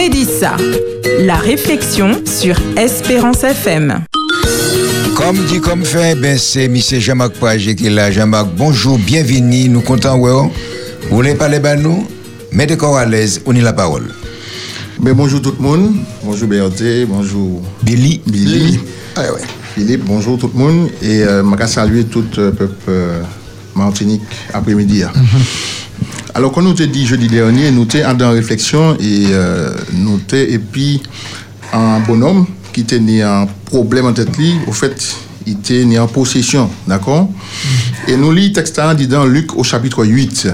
Mélissa, la réflexion sur Espérance FM. Comme dit comme fait, ben c'est M. Jean-Marc Page qui est là. Jean-Marc, bonjour, bienvenue, nous comptons, ouais. oh. Vous voulez parler de nous? Mettez corps à l'aise, on y la parole. Ben, bonjour tout le monde. Bonjour Berté, bonjour Billy. Billy. Ah ouais. Philippe, bonjour tout le monde. Et euh, je saluer tout le peuple euh, Martinique après-midi. hein. Alors, quand nous t'ai dit jeudi dernier, nous t'ai en réflexion et euh, nous t'ai, et puis un bonhomme qui était né un problème en tête, au fait, il était né en possession, d'accord? Et nous lit texte dit dans Luc au chapitre 8.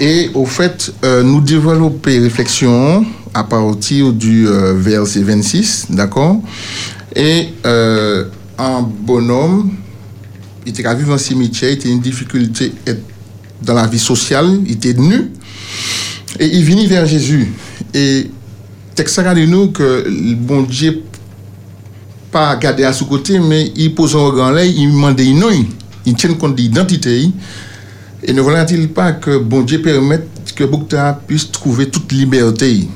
Et au fait, euh, nous développons réflexion à partir du euh, verset 26, d'accord? Et euh, un bonhomme, il était à vivre en cimetière, il était une difficulté dans la vie sociale, il était nu, et il venait vers Jésus. Et texte de nous que le bon Dieu pas garder à ce côté, mais il pose un regard là, il demande une nom, il tient compte de l'identité. Et ne voulait-il pas que bon Dieu permette que Boukta puisse trouver toute liberté?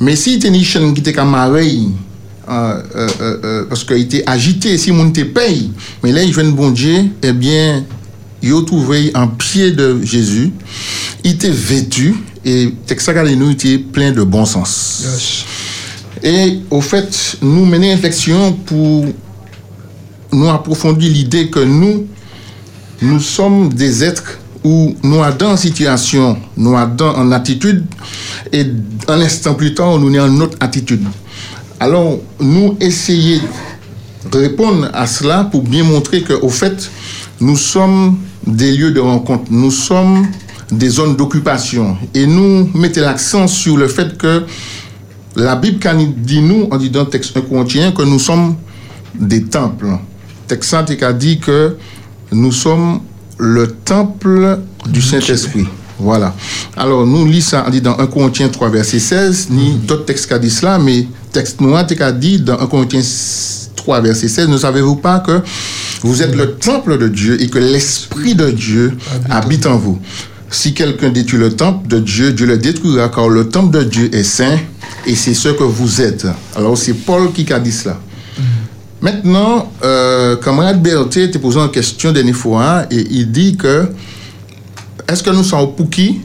Mais si a une qui était marée, euh, euh, euh, euh, parce qu'il était agité, si mon te paye, mais là il vient bon Dieu, eh bien, il a trouvé un pied de Jésus, il était vêtu, et nous était plein de bon sens. Et au fait, nous menons une réflexion pour nous approfondir l'idée que nous, nous sommes des êtres où nous avons en situation, nous avons en attitude, et un instant plus tard, nous avons en autre attitude. Alors, nous essayons de répondre à cela pour bien montrer qu'au fait, nous sommes des lieux de rencontre, nous sommes des zones d'occupation. Et nous mettons l'accent sur le fait que la Bible dit nous, on dit dans le texte 1 Corinthiens que nous sommes des temples. Texte saint a dit que nous sommes le temple du Saint-Esprit. Voilà. Alors, nous lisons ça, on dit dans 1 Corinthiens 3, verset 16, ni d'autres textes qui dit cela, mais texte noir qui a dit dans 1 Corinthiens 3, verset 16, ne savez-vous pas que vous êtes le temple de Dieu et que l'Esprit de Dieu habite en vous? Si quelqu'un détruit le temple de Dieu, Dieu le détruira, car le temple de Dieu est saint et c'est ce que vous êtes. Alors c'est Paul qui a dit cela. Maintenant, euh, camarade Berthe te posé une question dernière fois et il dit que est-ce que nous sommes pour qui,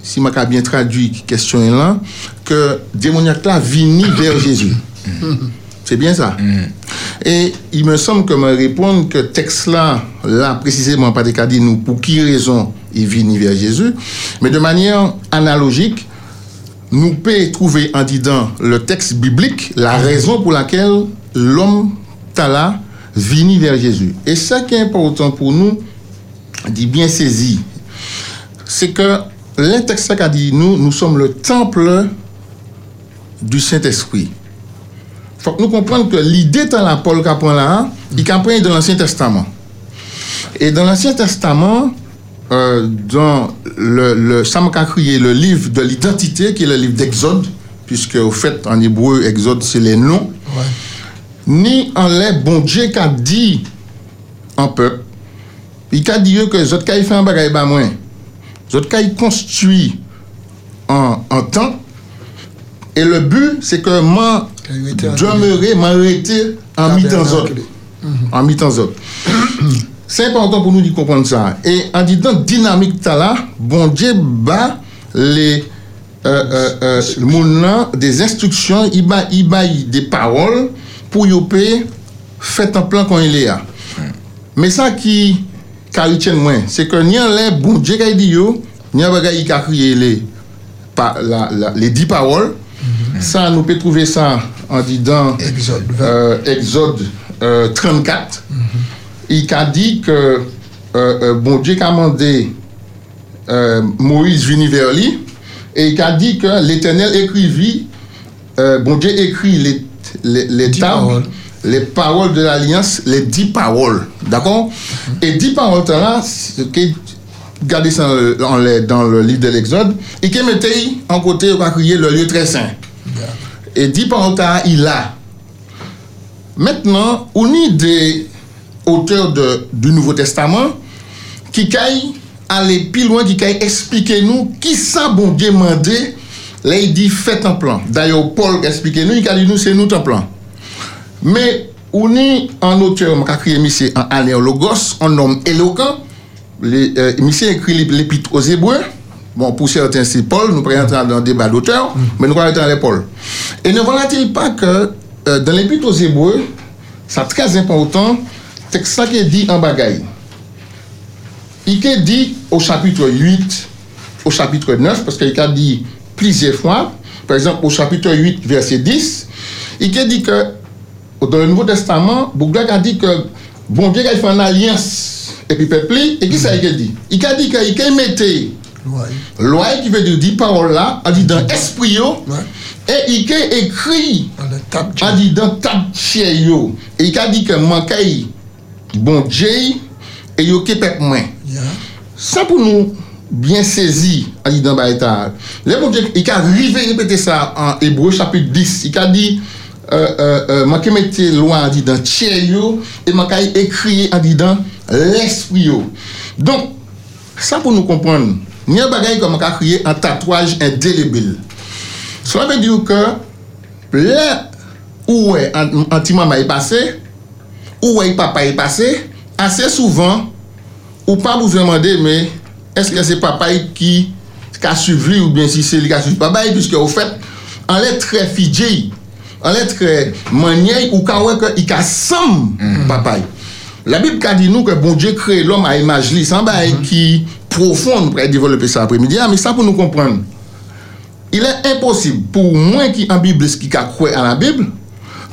si je bien traduit la question là, que démoniaque là vini vers Jésus? C'est bien ça. Et il me semble que me répondre que texte là, là précisément pas dit nous pour qui raison il vient vers Jésus, mais de manière analogique, nous pouvons trouver en disant le texte biblique la raison pour laquelle l'homme tala vini vers Jésus. Et ce qui est important pour nous, dit bien saisi, c'est que le texte qui a dit nous, nous sommes le temple du Saint-Esprit. Il faut que nous comprenions que l'idée dans la Paul Capon là, il comprend dans l'Ancien Testament. Et dans l'Ancien Testament, euh, dans le, le crié le livre de l'identité, qui est le livre d'Exode, puisque au fait, en hébreu, Exode, c'est les noms. Ni en les bon Dieu qui a dit en peuple, il a dit que les autres fait un bagage pas moins. Les autres construit en, en temps. Et le but, c'est que moi, demeure m'arrete an mi tan zot. An mi tan zot. Se important pou nou di kompon sa. E an di dan dinamik ta la, bon dje ba euh, euh, euh, le moun nan des instruksyon, i ba yi de parol pou yo pe fet an plan kon ilè a. Me sa ki ka rityen mwen, se ke nyan le bon dje ka yi di yo, nyan bagay yi ka kriye le, pa, la, la, le di parol, Ça nous peut trouver ça en disant Exode. euh, Exode euh, 34. Il a dit que euh, euh, bon Dieu a demandé euh, Moïse venir vers lui et il a dit que l'Éternel écrivit, euh, bon Dieu écrit les, les, les tables, paroles. les paroles de l'Alliance, les dix paroles. D'accord? Et dix paroles là, regardez ça en le- dans le livre de l'Exode, et qui mettait en côté, on va crier le lieu très saint. E di panta il a. Mètnen, ou ni de auteur du Nouveau Testament ki kay ale pi loin, ki kay explike nou ki sa bon gen mande le yi di fè tan plan. Dayo, Paul explike nou, yi kali nou se nou tan plan. Mè, ou ni an auteur makakriye misye an aleologos, an nom elokan, misye ekri l'épit ozebouè, Bon, pour certains, c'est Paul. Nous pourrions entrer dans un débat d'auteur, mais nous allons entrer dans Paul. Et ne voilà-t-il pas que euh, dans l'épître aux Hébreux, c'est très important, c'est ça qui est dit en bagaille. Il est dit au chapitre 8, au chapitre 9, parce qu'il a dit plusieurs fois, par exemple au chapitre 8, verset 10, il a dit que dans le Nouveau Testament, Bouglac a dit que bon Dieu a fait une alliance et puis peuple, et qui ça il a dit? Il a dit qu'il a mettait Loi qui veut dire 10 paroles là, a dit dans esprit yo, et il a écrit, a dit dans tabtier yo, et il a dit que manquait bon Dieu, et yo qui pète moins. Ça pour nous, bien saisi, a dit dans Baïtal. Le bon Dieu, il a arrivé répéter ça en Hébreu chapitre 10, il a dit, euh, euh, euh, manquait mettre loi, a dit dans tier yo, et manquait écrit, a dit dans l'esprit yo. Donc, ça pour nous comprendre, nye bagay kon mwen ka kriye an tatwaj indelebil. Swa ve diyo ke, le ouwe an ti mama yi pase, ouwe yi papa yi pase, ase souvan, ou pa mou vlemande, me, eske se papa yi ki ka suiv li ou bien si se li ka suiv papa yi, pwiske ou fet, an let tre fidje yi, an let tre manye yi, ou ka weke yi ka sam mm. papa yi. La Bib ka di nou ke bon Dje kreye l'om a imaj li, san ba yi mm-hmm. ki profond pour développer ça après-midi, ah, mais ça pour nous comprendre. Il est impossible pour moi qui en Bible qui a cru à la Bible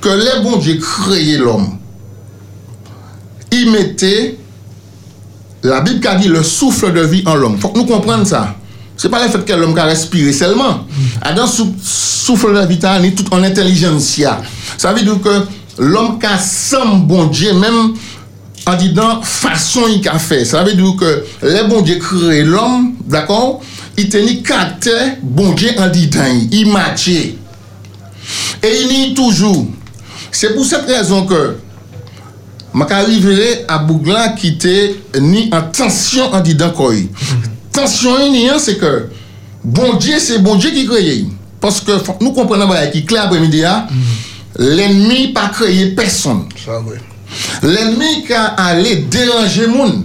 que les bon Dieu créé l'homme. Il mettait la Bible a dit le souffle de vie en l'homme. Faut que nous comprenions ça. C'est pas le fait que l'homme a respiré seulement. Adam souffle la vie tout en intelligence. Ça veut dire que l'homme qui a bon Dieu, même an di dan fason yi ka fe. Sa ve dou ke le bon die kre l'om, d'akon, yi teni kate bon die an di dan yi, yi matye. E yi ni toujou. Se pou set rezon ke maka rivele a Bouglan ki te ni an tansyon an di dan koy. Tansyon yi ni an se ke bon die se bon die ki kreye yi. Paske nou komprenan ba yi ki kle apre midi ya, l'enmi pa kreye person. Sa vwe. L'ennemi qui a allé déranger le monde.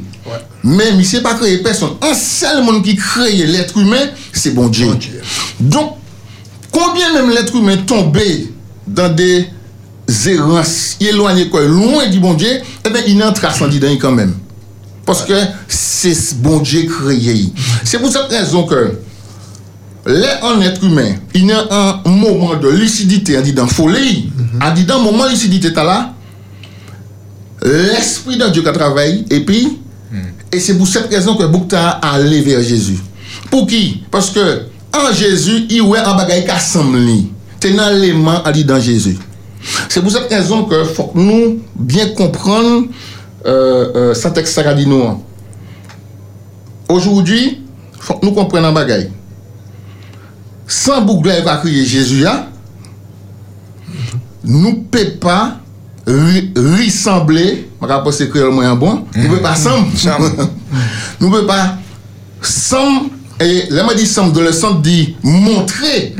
Mais il ne pas créé personne. Un seul monde qui crée l'être humain, c'est bon Dieu. Donc, combien même l'être humain tombé dans des errances éloignées, loin du bon Dieu, eh bien, il entre à son quand même. Parce que c'est bon Dieu créé. C'est pour cette raison que les être humain, il y a un moment de lucidité, on dit dans folie, on dit dans moment de lucidité, là, l'Esprit de Dieu qui travaille, et puis, et c'est pour cette raison que Boukta a allé vers Jésus. Pour qui? Parce que en Jésus, il y a un bagage qui assemble. Dans l'élément à dans Jésus. C'est pour cette raison que faut nous bien comprendre euh, euh, ça texte ça dit nous. Hein. Aujourd'hui, faut que nous comprenions un bagage. Sans boucler va crier Jésus, hein, nous ne pouvons pas ressembler, je ne sais pas moyen bon, nous ne pouvons pas sembler. nous ne pouvons pas sembler, et là, je dis semble dans le sens de montrer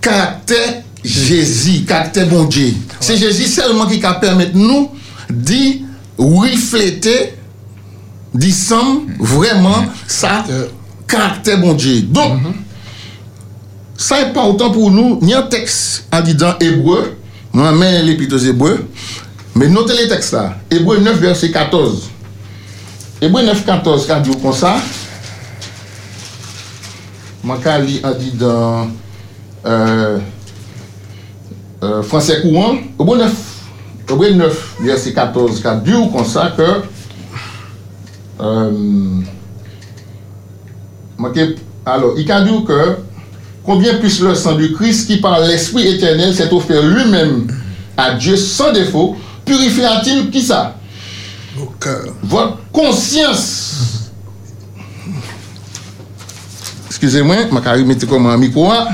caractère Jésus, caractère bon Dieu. C'est Jésus seulement qui permettre nous de refléter, disons vraiment ça, caractère bon Dieu. Donc, ça n'est pas autant pour nous, ni un texte en disant hébreu, Mwen men li pito zebwe. Men note le tekst la. Ebwe 9 verset 14. Ebwe 9 14 ka di ou kon sa. Mwen ka li a di dan euh, euh, Fransè Kouan. Ebwe 9, 9 verset 14 ka di ou kon sa ke euh, mwen ke alo, i ka di ou ke combien plus le sang du Christ qui par l'Esprit éternel s'est offert lui-même à Dieu sans défaut, purifiera-t-il qui ça? Votre conscience. Excusez-moi, ma mettez comme un micro. Hein?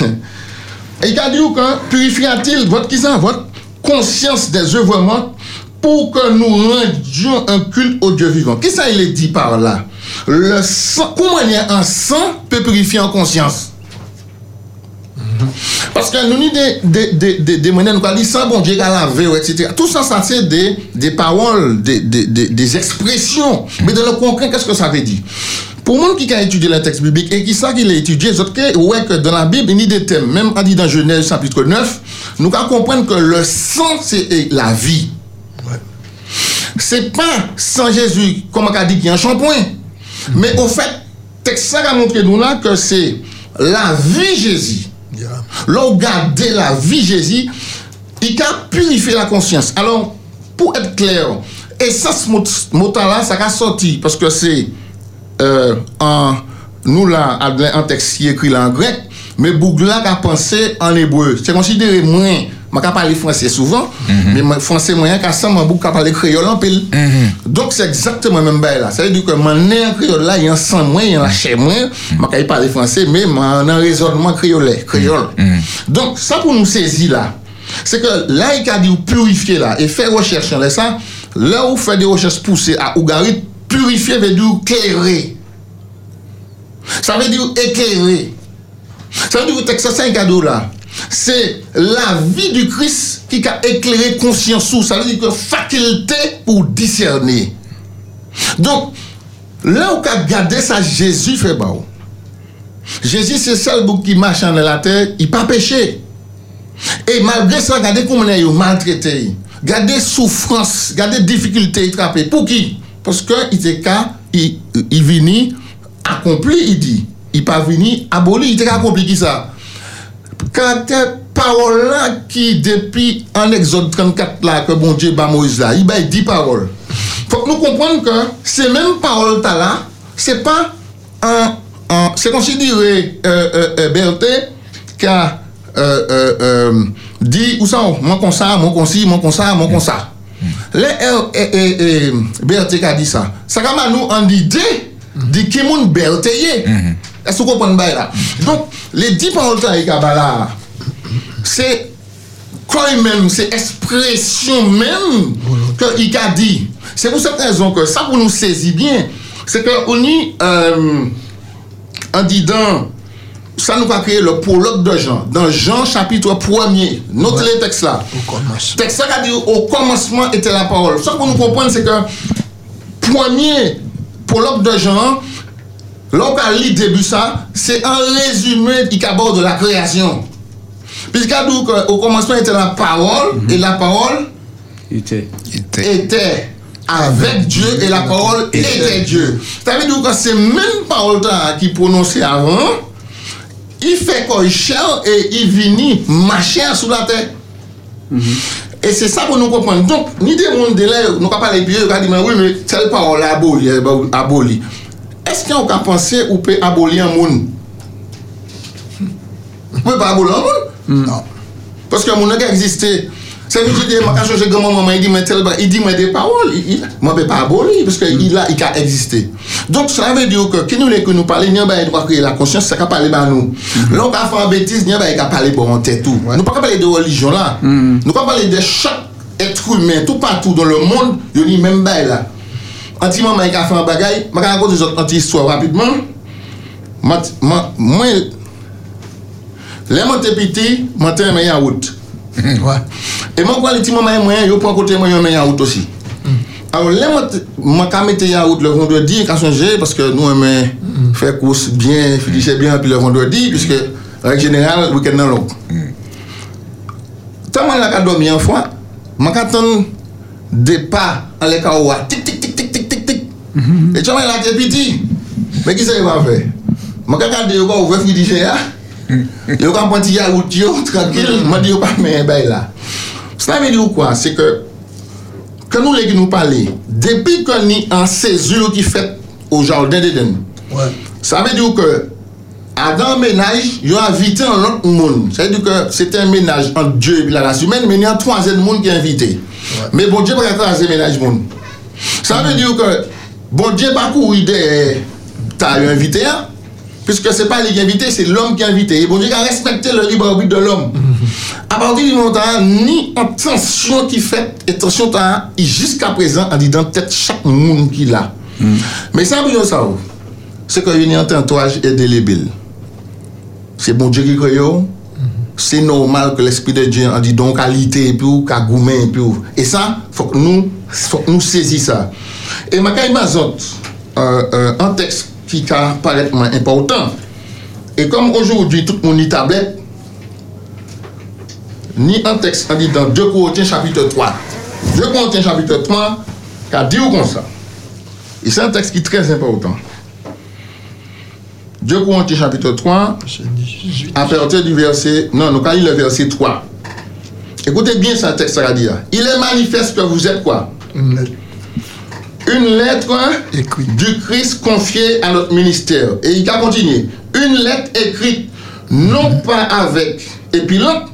Et il a dit que purifiera-t-il votre qui ça? Votre conscience des œuvrements pour que nous rendions un culte au Dieu vivant. Qu'est-ce qu'il est dit par là? Le sang, comment un sang peut purifier en conscience? Parce que nous avons des, des, des, des, des moyens, nous avons dit ça, bon Dieu a lavé, etc. Tout ça, ça c'est des, des paroles, des, des, des, des expressions. Mais dans le concret, qu'est-ce que ça veut dire? Pour moi qui a étudié le texte biblique et qui sait qu'il a étudié, c'est ouais, que dans la Bible, il y a des thèmes. Même on dit dans Genèse chapitre 9, nous allons comprendre que le sang, c'est la vie. C'est pas sans Jésus, comme on a dit, qu'il y a un shampoing. Mais au fait, texte ça a montré nous là que c'est la vie Jésus. Là, regardez la vie Jésus, il a purifié la conscience. Alors, pour être clair, et ça, ce mot-là, ça a sorti parce que c'est euh, en, nous là, un texte qui est écrit là en grec, mais Bougla a pensé en hébreu. C'est considéré moins Mwen ka pale franse souvan, men mhm. mm -hmm. franse mwen yon kasan mwen bouk ka pale kreol anpil. Mm -hmm. Donk se ekzaktman men bay la. Se yon di ke mwen nen kreol la, yon san mwen, yon lache mwen, mwen ka yon pale franse, men mwen nan rezonman kreol la, kreol. Donk sa pou nou sezi la, se ke la yon ka di ou purifiye la, e fè recherche an lè sa, la ou fè de recherche pousse a ou garit, purifiye ve di ou kere. Sa ve di ou ekere. Sa ve di ou teksa 5 kado la. c'est la vie du Christ qui a éclairé conscience ou, ça veut dire que faculté pour discerner. Donc, là où qu'a gardé ça, Jésus fait bah. Jésus, c'est seul qui marche dans la terre, il pas péché. Et malgré ça, regardez comment il est maltraité. Regardez souffrance, regardez difficulté attrapée. Pour qui Parce que il était il, il, il accompli, il dit. Il pas venu aboli, il était accompli qui ça kante parol la ki depi an exode 34 la ke bon Dje ba Moïse la, i bay di parol. Fok nou kompran ke se men parol ta la, se pa an, an, se konsidire euh, euh, euh Berthe ka euh, euh, euh, di ou san, oh, mwen konsa, mwen konsi, mwen konsa, mwen konsa. Le e, e, e, Berthe ka di sa, sa kama nou an di de, di ki moun Berthe ye. Mm -hmm. Est-ce qu'on comprend bien là Donc, les dix paroles de Kabbalah, c'est quoi même, c'est expression même qu'il a dit. C'est pour cette raison que ça, pour nous saisir bien, c'est qu'on y, euh, en disant, ça nous va créer le prologue de Jean. Dans Jean chapitre 1er, notez ouais. le texte là. Au commencement. Texte là qui dit au commencement était la parole. Ça pour nous comprendre, c'est que premier prologue de Jean, Lòk al li debu sa, se an rezume i kabor de la kreasyon. Piska douk, ou komansman ete la parol, mm -hmm. et la parol ete avèk Diyo, et la parol ete Diyo. Tave douk, se men parol ta ki prononse avan, i fè koy chèl, et i vini ma chèl sou la tè. Mm -hmm. Et se sa pou nou kompon. Donk, ni de moun de lè, nou ka pale piye, ou ka di men, oui, men, tel parol aboli, aboli. eske ou ka panse ou pe aboli an moun? Ou pe pa aboli an moun? Mm. Non. Paske moun an ka egziste. Se mi jide, mwen ka chanje gaman maman, yi di mwen de parol, mwen pe pa aboli, paske yi la, yi ka egziste. Donk sa ve diyo ke, ki nou le ke nou pale, nyan ba yi dwa kreye la konsyans, sa ka pale ba nou. Lon ka fan betiz, nyan ba yi ka pale bon an tetou. Nou pa ka pale de religion la, hmm. nou ka pale de chak etre humen, tout patou don le moun, yon li men bay la. anti-maman yi ka fè an bagay, mwen ka an konti zot anti-histwa rapidman, mwen, lè mwen te piti, mwen te mwen yon wout. E mwen kwa li ti maman yi mwen, yo pou an kote mwen yon mwen yon wout osi. Mm. Alors lè mwen ka mette yon wout le vendredi, e kan sonje, paske nou e mwen mm. fè kous bien, filiche bien, pi le vendredi, piske rek general, wikend nan lòk. Mm. Tan mwen la ka domi an fwa, mwen ka ton depa an le ka ouwa, tik, Mm-hmm. Mm-hmm. Mm-hmm. E chanmen la te piti. Men ki se yon va fe? Mwen ka kade yon kon ouve fridije ya. Yon kan pwanti ya out yo, tranquil. Mwen di yon pa men bay la. S'la me di ou kwa, se ke ke nou le ki nou pale, depi kon ni an sezur ki fet ou jardin de den. Sa me di ou ke Adan menaj, yo avite an lot moun. Sa yedou ke, sete an menaj an Diyo epi la rase humen, meni an troazen moun ki avite. Me bon Diyo pa kata an se menaj moun. Sa yedou ke, Bon Dje bakou ide ta yon invite a, Piske se pa li ki invite, se l'om ki invite. E bon diye ka respekte le libre orbite de l'om. A parti di nou tan, ni an tensyon ki fet, et tensyon tan, i jiska prezant an di dan tet chak moun ki la. Me sa pou yo sa ou, se kon yon yon tentouaj e delebil. Se bon diye ki kreyo, se normal ke l'esprit de diye an di don kalite epi ou, ka goumen epi ou. E sa, fok nou, fok nou sezi sa. E makay mazot, an tekst ki ka paretman important, e kom ojoudwi tout moun ni tablet, ni an tekst an di dan 2 Korotien chapitre 3. 2 Korotien chapitre 3, ka di ou kon sa. E se an tekst ki trez important. 2 Korinthiens chapitre 3, à partir du verset, non, nous allons le verset 3. Écoutez bien ce texte là Il est manifeste que vous êtes quoi? Honnête. Une lettre du Christ confiée à notre ministère. Et il a continué. Une lettre écrite, non pas avec épilogue,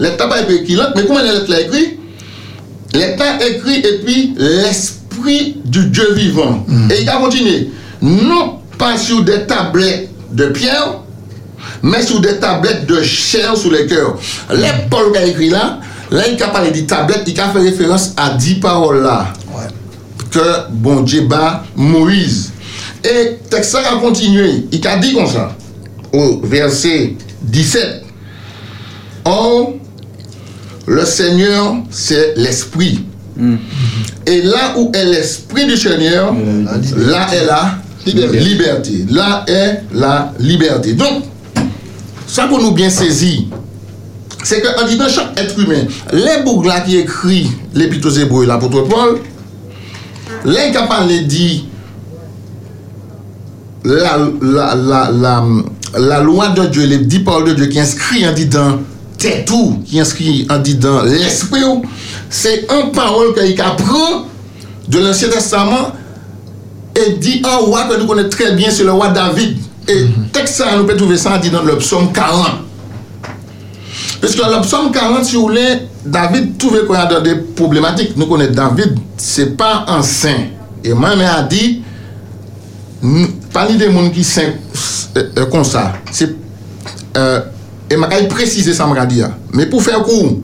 L'État pas écrit mais comment l'État a écrit? L'État écrit et puis l'esprit du Dieu vivant. Mm. Et il a continué. Non pas sur des tablettes de pierre, mais sur des tablettes de chair sous les cœurs. Les Paul a écrit là, là il a parlé des tablettes, il a fait référence à dix paroles là. Que bon Dieu bat Moïse. Et texte a continué, il a dit comme ça, au verset 17. Oh, le Seigneur, c'est l'Esprit. Et là où est l'Esprit du Seigneur, là est la liberté. Là est la liberté. Donc, ça pour nous bien saisir, c'est qu'en disant chaque être humain, les boucles là qui écrit l'Épître aux Hébreux et l'apôtre Paul, Len kapan le di la, la, la, la loi de Dieu, le di parole de Dieu ki inskri an di dan tetou, ki inskri an di dan l'esprit ou, se an parole ki ka pran de l'Ancien Testament e di an wak ke nou konen tre bien se le wak David. E mm-hmm. tek sa nou pe touve sa an di dan l'Opsom 40. Peske l'Opsom 40 si ou le David touve kon yon de problematik. Nou konen David, se pa ansen. E man men a di, pali de moun ki sen konsa. Se, e maka yi prezise sa mga di ya. Me pou fè kou,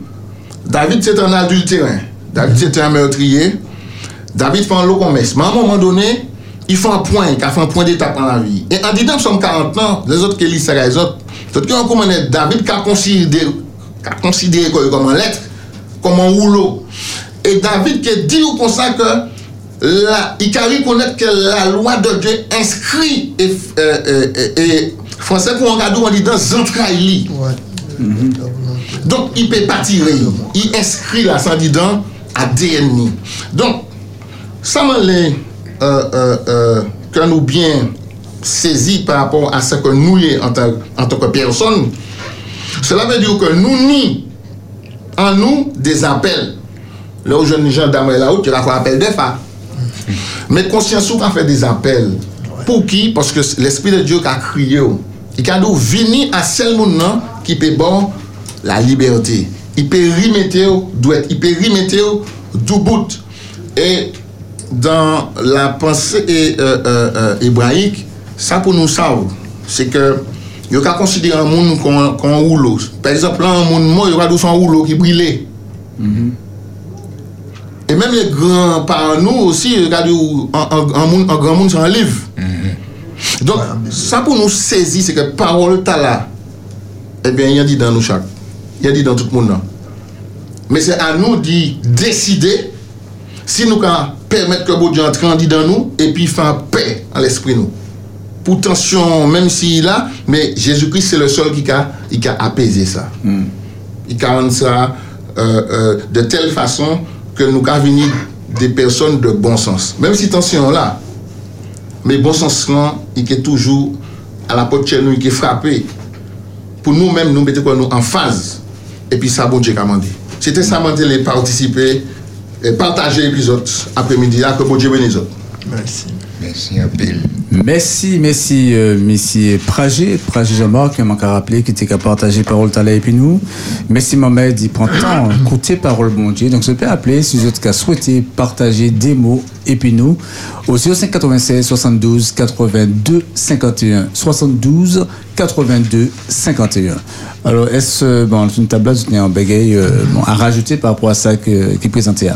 David se tan adulteren. David se tan meurtriye. David fè an lo komes. Man moun moun donen, yi fè an poin, ka fè an poin de tap an la vi. E an di dan psom 40 nan, le zot ke li se re zot, zot ki an kou manen David ka konsidere ka konsidere kon yo koman letre, comme un rouleau. Et David qui dit comme ça que la, il a reconnaître que la loi de Dieu inscrit et, euh, euh, et Français pour un cadeau, on dit dans entrailles. Mhm. Donc, il peut pas tirer. Il inscrit la sang dedans à DNI. Donc, ça m'a euh, euh, euh, que nous bien saisi par rapport à ce que nous en tant, en tant que personne. Cela veut dire que nous ni en nous des appels. Là où je ne gendarme là haut, tu vas faire appel des femmes. Mais conscience ou fait des appels. Pour qui Parce que l'Esprit de Dieu qui a crié. Il a dit, venez à seul monde qui peut bon la liberté. Il peut remettre doit il peut remettre du bout. Et dans la pensée euh, euh, euh, hébraïque, ça pour nous savons, c'est que yo ka konsidere an moun kon, kon oulo. Par exemple, lan an moun moun, yo ka dou son oulo ki brile. Mm -hmm. E menm le gran paran nou osi, yo ka dou an, an, an gran moun son liv. Mm -hmm. Don, ouais, sa pou nou sezi se ke parol ta la, ebyen eh yon di dan nou chak. Yon di dan tout moun nan. Men se an nou di deside, si nou ka permette ke bo di an trandi dan nou, epi fan pe an l'esprit nou. Pour tension, même s'il là, mais Jésus-Christ c'est le seul qui a, qui a apaisé ça. Mm. Il a rendu ça euh, euh, de telle façon que nous avons des personnes de bon sens. Même si tension là, mais bon sens là, il est toujours à la porte de nous, il est frappé. Pour nous-mêmes, nous mettons nous en phase. Et puis ça, bon Dieu, comment dit. C'était ça, moi, les participer et partager l'épisode après-midi, que bon Dieu bénisse. Merci. Merci un peu. Merci, merci, euh, merci Pragé, Pragé Jamar, qui m'a rappelé, qui était qu'à partager parole talent et puis nous. Merci Mohamed, il prend temps écouter parole bon Dieu. Donc, je peux appeler si vous êtes souhaité partager des mots et puis nous au 0596 72 82 51. 72 82 51. Alors, est-ce, bon, une table là, un bégay euh, bon, à rajouter par rapport à ça qui est présenté?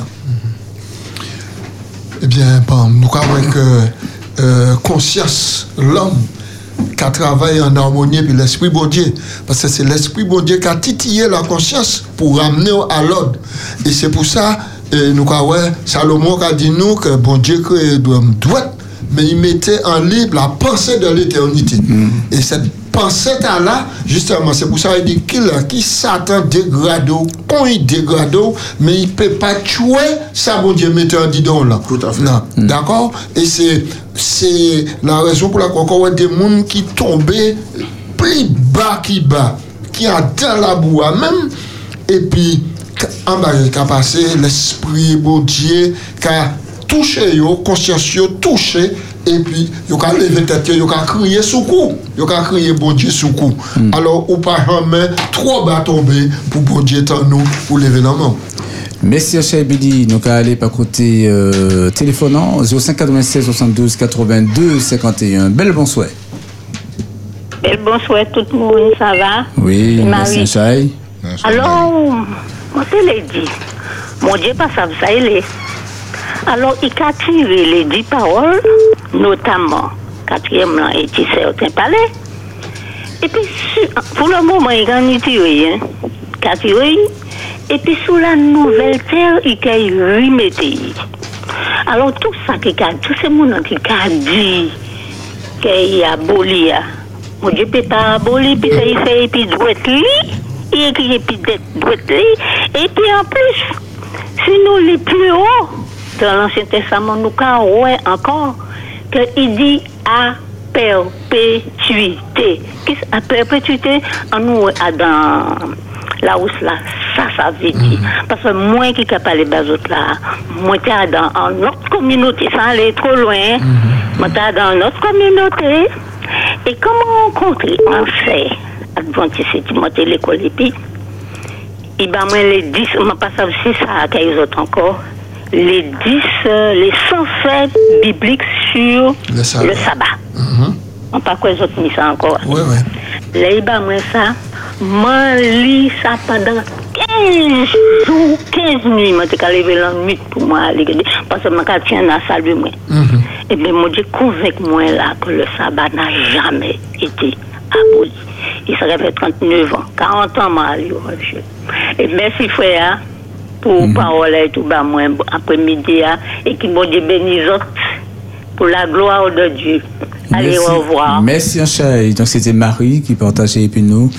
Eh bien, bon, nous croyons que euh, conscience, l'homme, qui travaille en harmonie puis l'esprit bon Dieu. Parce que c'est l'esprit bon Dieu qui a titillé la conscience pour ramener à l'ordre. Et c'est pour ça, euh, nous ouais, Salomon a dit nous que bon Dieu crée l'homme droit, mais il mettait en libre la pensée de l'éternité. Et cette pensée là, justement, c'est pour ça qu'il dit qu'il qui Satan dégrade, quand il dégrade, mais il ne peut pas tuer ça, bon Dieu, en didon là. Tout à fait. Non, D'accord? Et c'est, c'est la raison pour laquelle on a des gens qui tombaient plus bas qui bas, qui a dans la boue même, et puis en bas, qui a passé l'esprit, bon Dieu, qui a touché, yo, conscience, yo, touché, et puis, yo ka lever tête, yo ka crier sous coup, yo ka crier bon Dieu sous coup. Alors, ou pas jamais trop bas tomber pour bon Dieu tant nous, pour lever la main. Merci Bidi, nous allons aller par côté euh, téléphonant 05 96 72 82 51. Belle bonsoir. Bel bonsoir tout le monde, ça va? Oui, merci. Cheikh. Alors, moi te l'ai dit, mon Dieu pas ça, ça il est. Alors, il a tiré les dix paroles, notamment, quatrième là, et qui certains palais. Et puis, sur- pour le moment, il a tiré, hein, tiré. Et puis, sous la nouvelle terre, il a remetté. Alors, tout ça qu'il a, tout ce monde qui a dit, qu'il a aboli, hein. mon Dieu peut pas abolir, puis ça, il fait, et puis, doit lui, il écrit, et puis, doit. Et puis, en plus, si nous les plus haut, dans l'Ancien Testament, nous avons encore qu'il dit à perpétuité. Qu'est-ce à perpétuité? En nous, à dans la hausse là, ça, ça veut dire. Parce que moi qui ne parlé autres là, moi qui dans en notre communauté, sans aller trop loin, moi qui dans notre communauté. Et comment rencontrer un fait Adventiste, c'est l'école et puis ben moi les 10, je pas ça aussi ça les autres encore. Les 10, euh, les 100 faits bibliques sur Le sabbat. le sabbat. On pas quoi les autres mis ça encore. Oui, oui. Là, il ben moi ça, moi lis ça pendant 15 jours, 15 nuits. Moi, j'ai levé la nuit pour moi aller. Parce que je tiens dans la salle de moi. Et bien, moi, j'ai convaincu moi là que le sabbat n'a jamais été aboli. Il serait fait 39 ans, 40 ans, moi, jeu. Et merci, frère, pour parole et tout, bah, moi, après-midi, hein, et que mon Dieu bénisse pour la gloire de Dieu. Allez, Merci. au revoir. Merci Cheikh. Donc c'était Marie qui partageait puis nous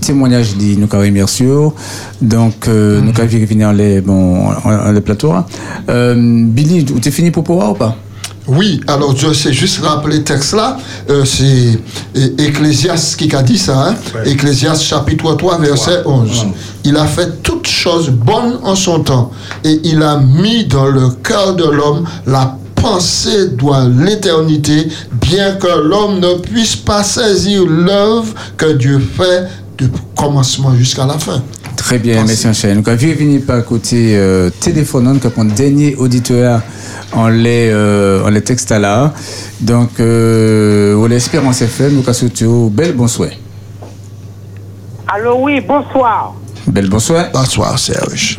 témoignage dit nous bien sûr. Donc euh, nous carré venir les bon en- en- le plateau. hein. Euh, Billy, tu es fini pour pouvoir ou pas? Oui, alors je sais juste rappeler le texte là. Euh, c'est Ecclésiaste qui a dit ça. Hein? Ecclésiaste chapitre 3, verset 11. Il a fait toutes choses bonnes en son temps et il a mis dans le cœur de l'homme la pensée doit l'éternité, bien que l'homme ne puisse pas saisir l'œuvre que Dieu fait du commencement jusqu'à la fin. Très bien, merci Cheikh. Nous avons venir par côté euh, téléphone, nous avons dernier auditeur en les euh, en les textes là. Donc euh, on l'espérance FM, nous avons surtout belle bonsoir. Allô, oui, bonsoir. Belle bonsoir. Bonsoir Serge.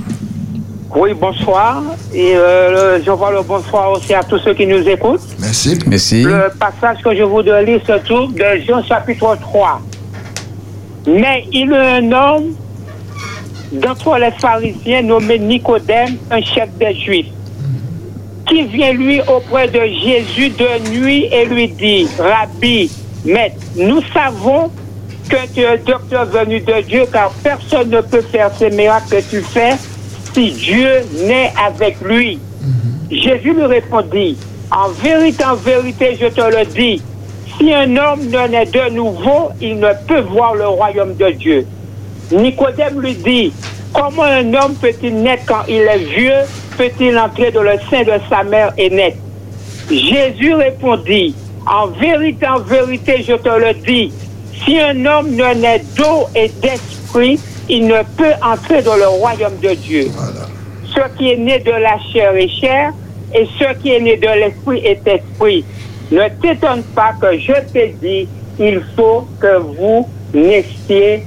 Oui, bonsoir. Et euh, j'envoie le bonsoir aussi à tous ceux qui nous écoutent. Merci. Merci. Le passage que je voudrais lire se trouve de Jean chapitre 3. Mais il y a un homme d'entre les pharisiens nommé Nicodème, un chef des Juifs, qui vient lui auprès de Jésus de nuit et lui dit, Rabbi, maître, nous savons que tu es un docteur venu de Dieu, car personne ne peut faire ces miracles que tu fais si Dieu n'est avec lui. Jésus lui répondit, En vérité, en vérité, je te le dis, si un homme ne naît de nouveau, il ne peut voir le royaume de Dieu. Nicodème lui dit, comment un homme peut-il naître quand il est vieux Peut-il entrer dans le sein de sa mère et naître? Jésus répondit, en vérité, en vérité, je te le dis, si un homme ne naît d'eau et d'esprit, il ne peut entrer dans le royaume de Dieu. Ce qui est né de la chair est chair, et ce qui est né de l'esprit est esprit. Ne t'étonne pas que je t'ai dit, il faut que vous naissiez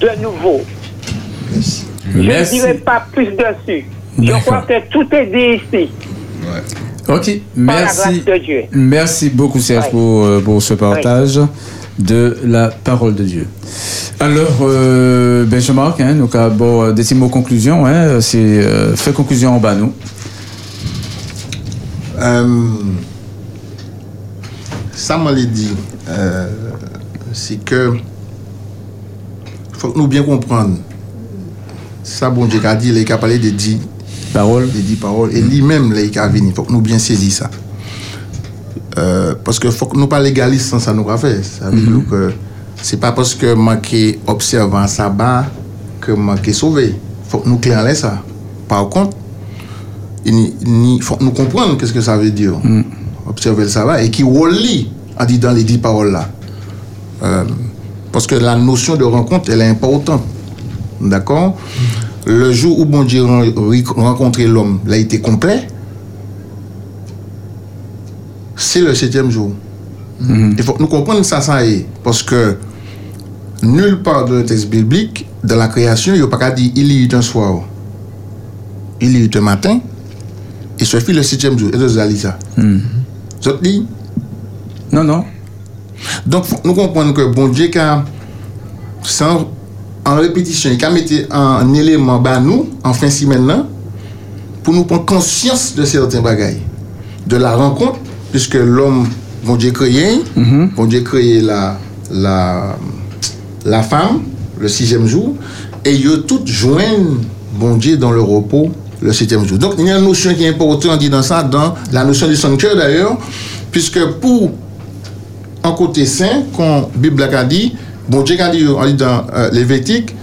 de nouveau. Je ne Merci. dirai pas plus dessus. Je crois que tout est dit ici. Ok, Par la merci. grâce de Dieu. Merci beaucoup Serge Ouais. pour, euh, pour ce partage. de la parole de Dieu. Alors, euh, ben, je marque, hein, donc, ah, bon, euh, des petits mots conclusion, hein, c'est euh, fait conclusion en bas, nous. Euh, ça m'a dit, euh, c'est que Fok nou bien kompran. Sa bon Dje ka di, le yi ka pale de di parol, de di parol, e li menm le yi ka vini. Fok nou bien sezi sa. Euh, paske fok nou pa legalist san sa nou ka fe. Sa vi nou ke, se mm-hmm. pa paske manke observan sa ba, ke manke sove. Fok nou kler le sa. Par kont, fok nou kompran keske sa ve diyo. Mm. Observe sa ba, e ki woli an di dan le di parol la. Ehm, um, parce que la notion de rencontre, elle est importante. D'accord? Le jour où bon Dieu rencontrait l'homme, il a été complet. C'est le septième jour. Il faut que nous comprenions ça, ça est. Parce que nulle part dans le texte biblique, dans la création, il n'y a pas qu'à dire il y eut un soir, il y eut un matin, et ce fut le septième jour. Et de ça. Ça te dit Non, non. Donc, nous comprenons que bon Dieu, sans, en répétition, il a mis un élément bas nous, en fin de semaine, là, pour nous prendre conscience de certains bagailles. De la rencontre, puisque l'homme, bon Dieu créé, bon Dieu créé la, la, la femme, le sixième jour, et ils toutes joignent bon Dieu dans le repos le septième jour. Donc, il y a une notion qui est importante dit dans ça, dans la notion du sanctuaire d'ailleurs, puisque pour en côté saint, quand la Bible a dit, bon Dieu a dit, dans euh, Lévitique,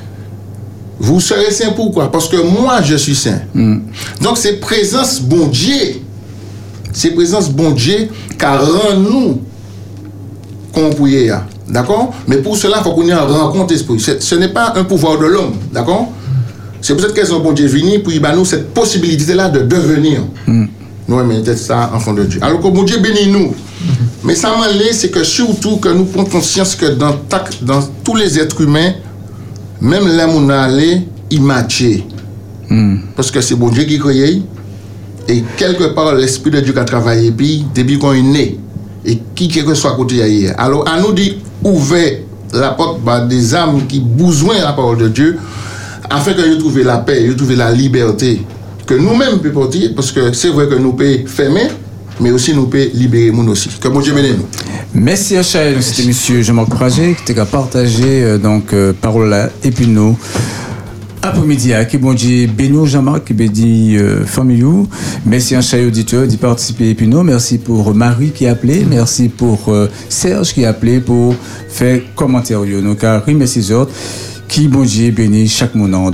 vous serez saint pourquoi? Parce que moi je suis saint. Donc c'est présence bon Dieu, c'est présence bon Dieu qui rend nous qu'on. D'accord? Mais pour cela, il faut qu'on ait une rencontre esprit. Ce ce n'est pas un pouvoir de l'homme. D'accord? C'est pour cette question bon Dieu venu pour y nous cette possibilité-là de devenir. Nous, mais ça, enfant de Dieu. Alors que bon Dieu bénit nous. Mais ça m'a l'air, c'est que surtout que nous prenons conscience que dans, tous les êtres humains, même là où on allé, il matchait. Parce que c'est bon Dieu qui crée. Et quelque part, l'Esprit de Dieu qui a travaillé, puis depuis qu'on est né, et qui que soit à côté hier. Alors, à nous dit, ouvrir la porte bah, des âmes qui besoin de la parole de Dieu, afin que nous trouvions la paix, nous trouvions la liberté, que nous-mêmes pouvons porter, parce que c'est vrai que nous pouvons fermer, mais aussi nous pouvons libérer nous aussi. Que bon Dieu bénisse nous. Merci à c'était monsieur Jean-Marc Prager qui t'a partagé euh, donc euh, parole là et puis nous après-midi à qui bon Dieu béni Jean-Marc qui béni euh, famille merci à Chaël auditeur d'y participer. Et puis nous merci pour Marie qui a appelé. Merci pour euh, Serge qui a appelé pour faire commentaire. Donc à merci autres qui bon Dieu béni chaque moment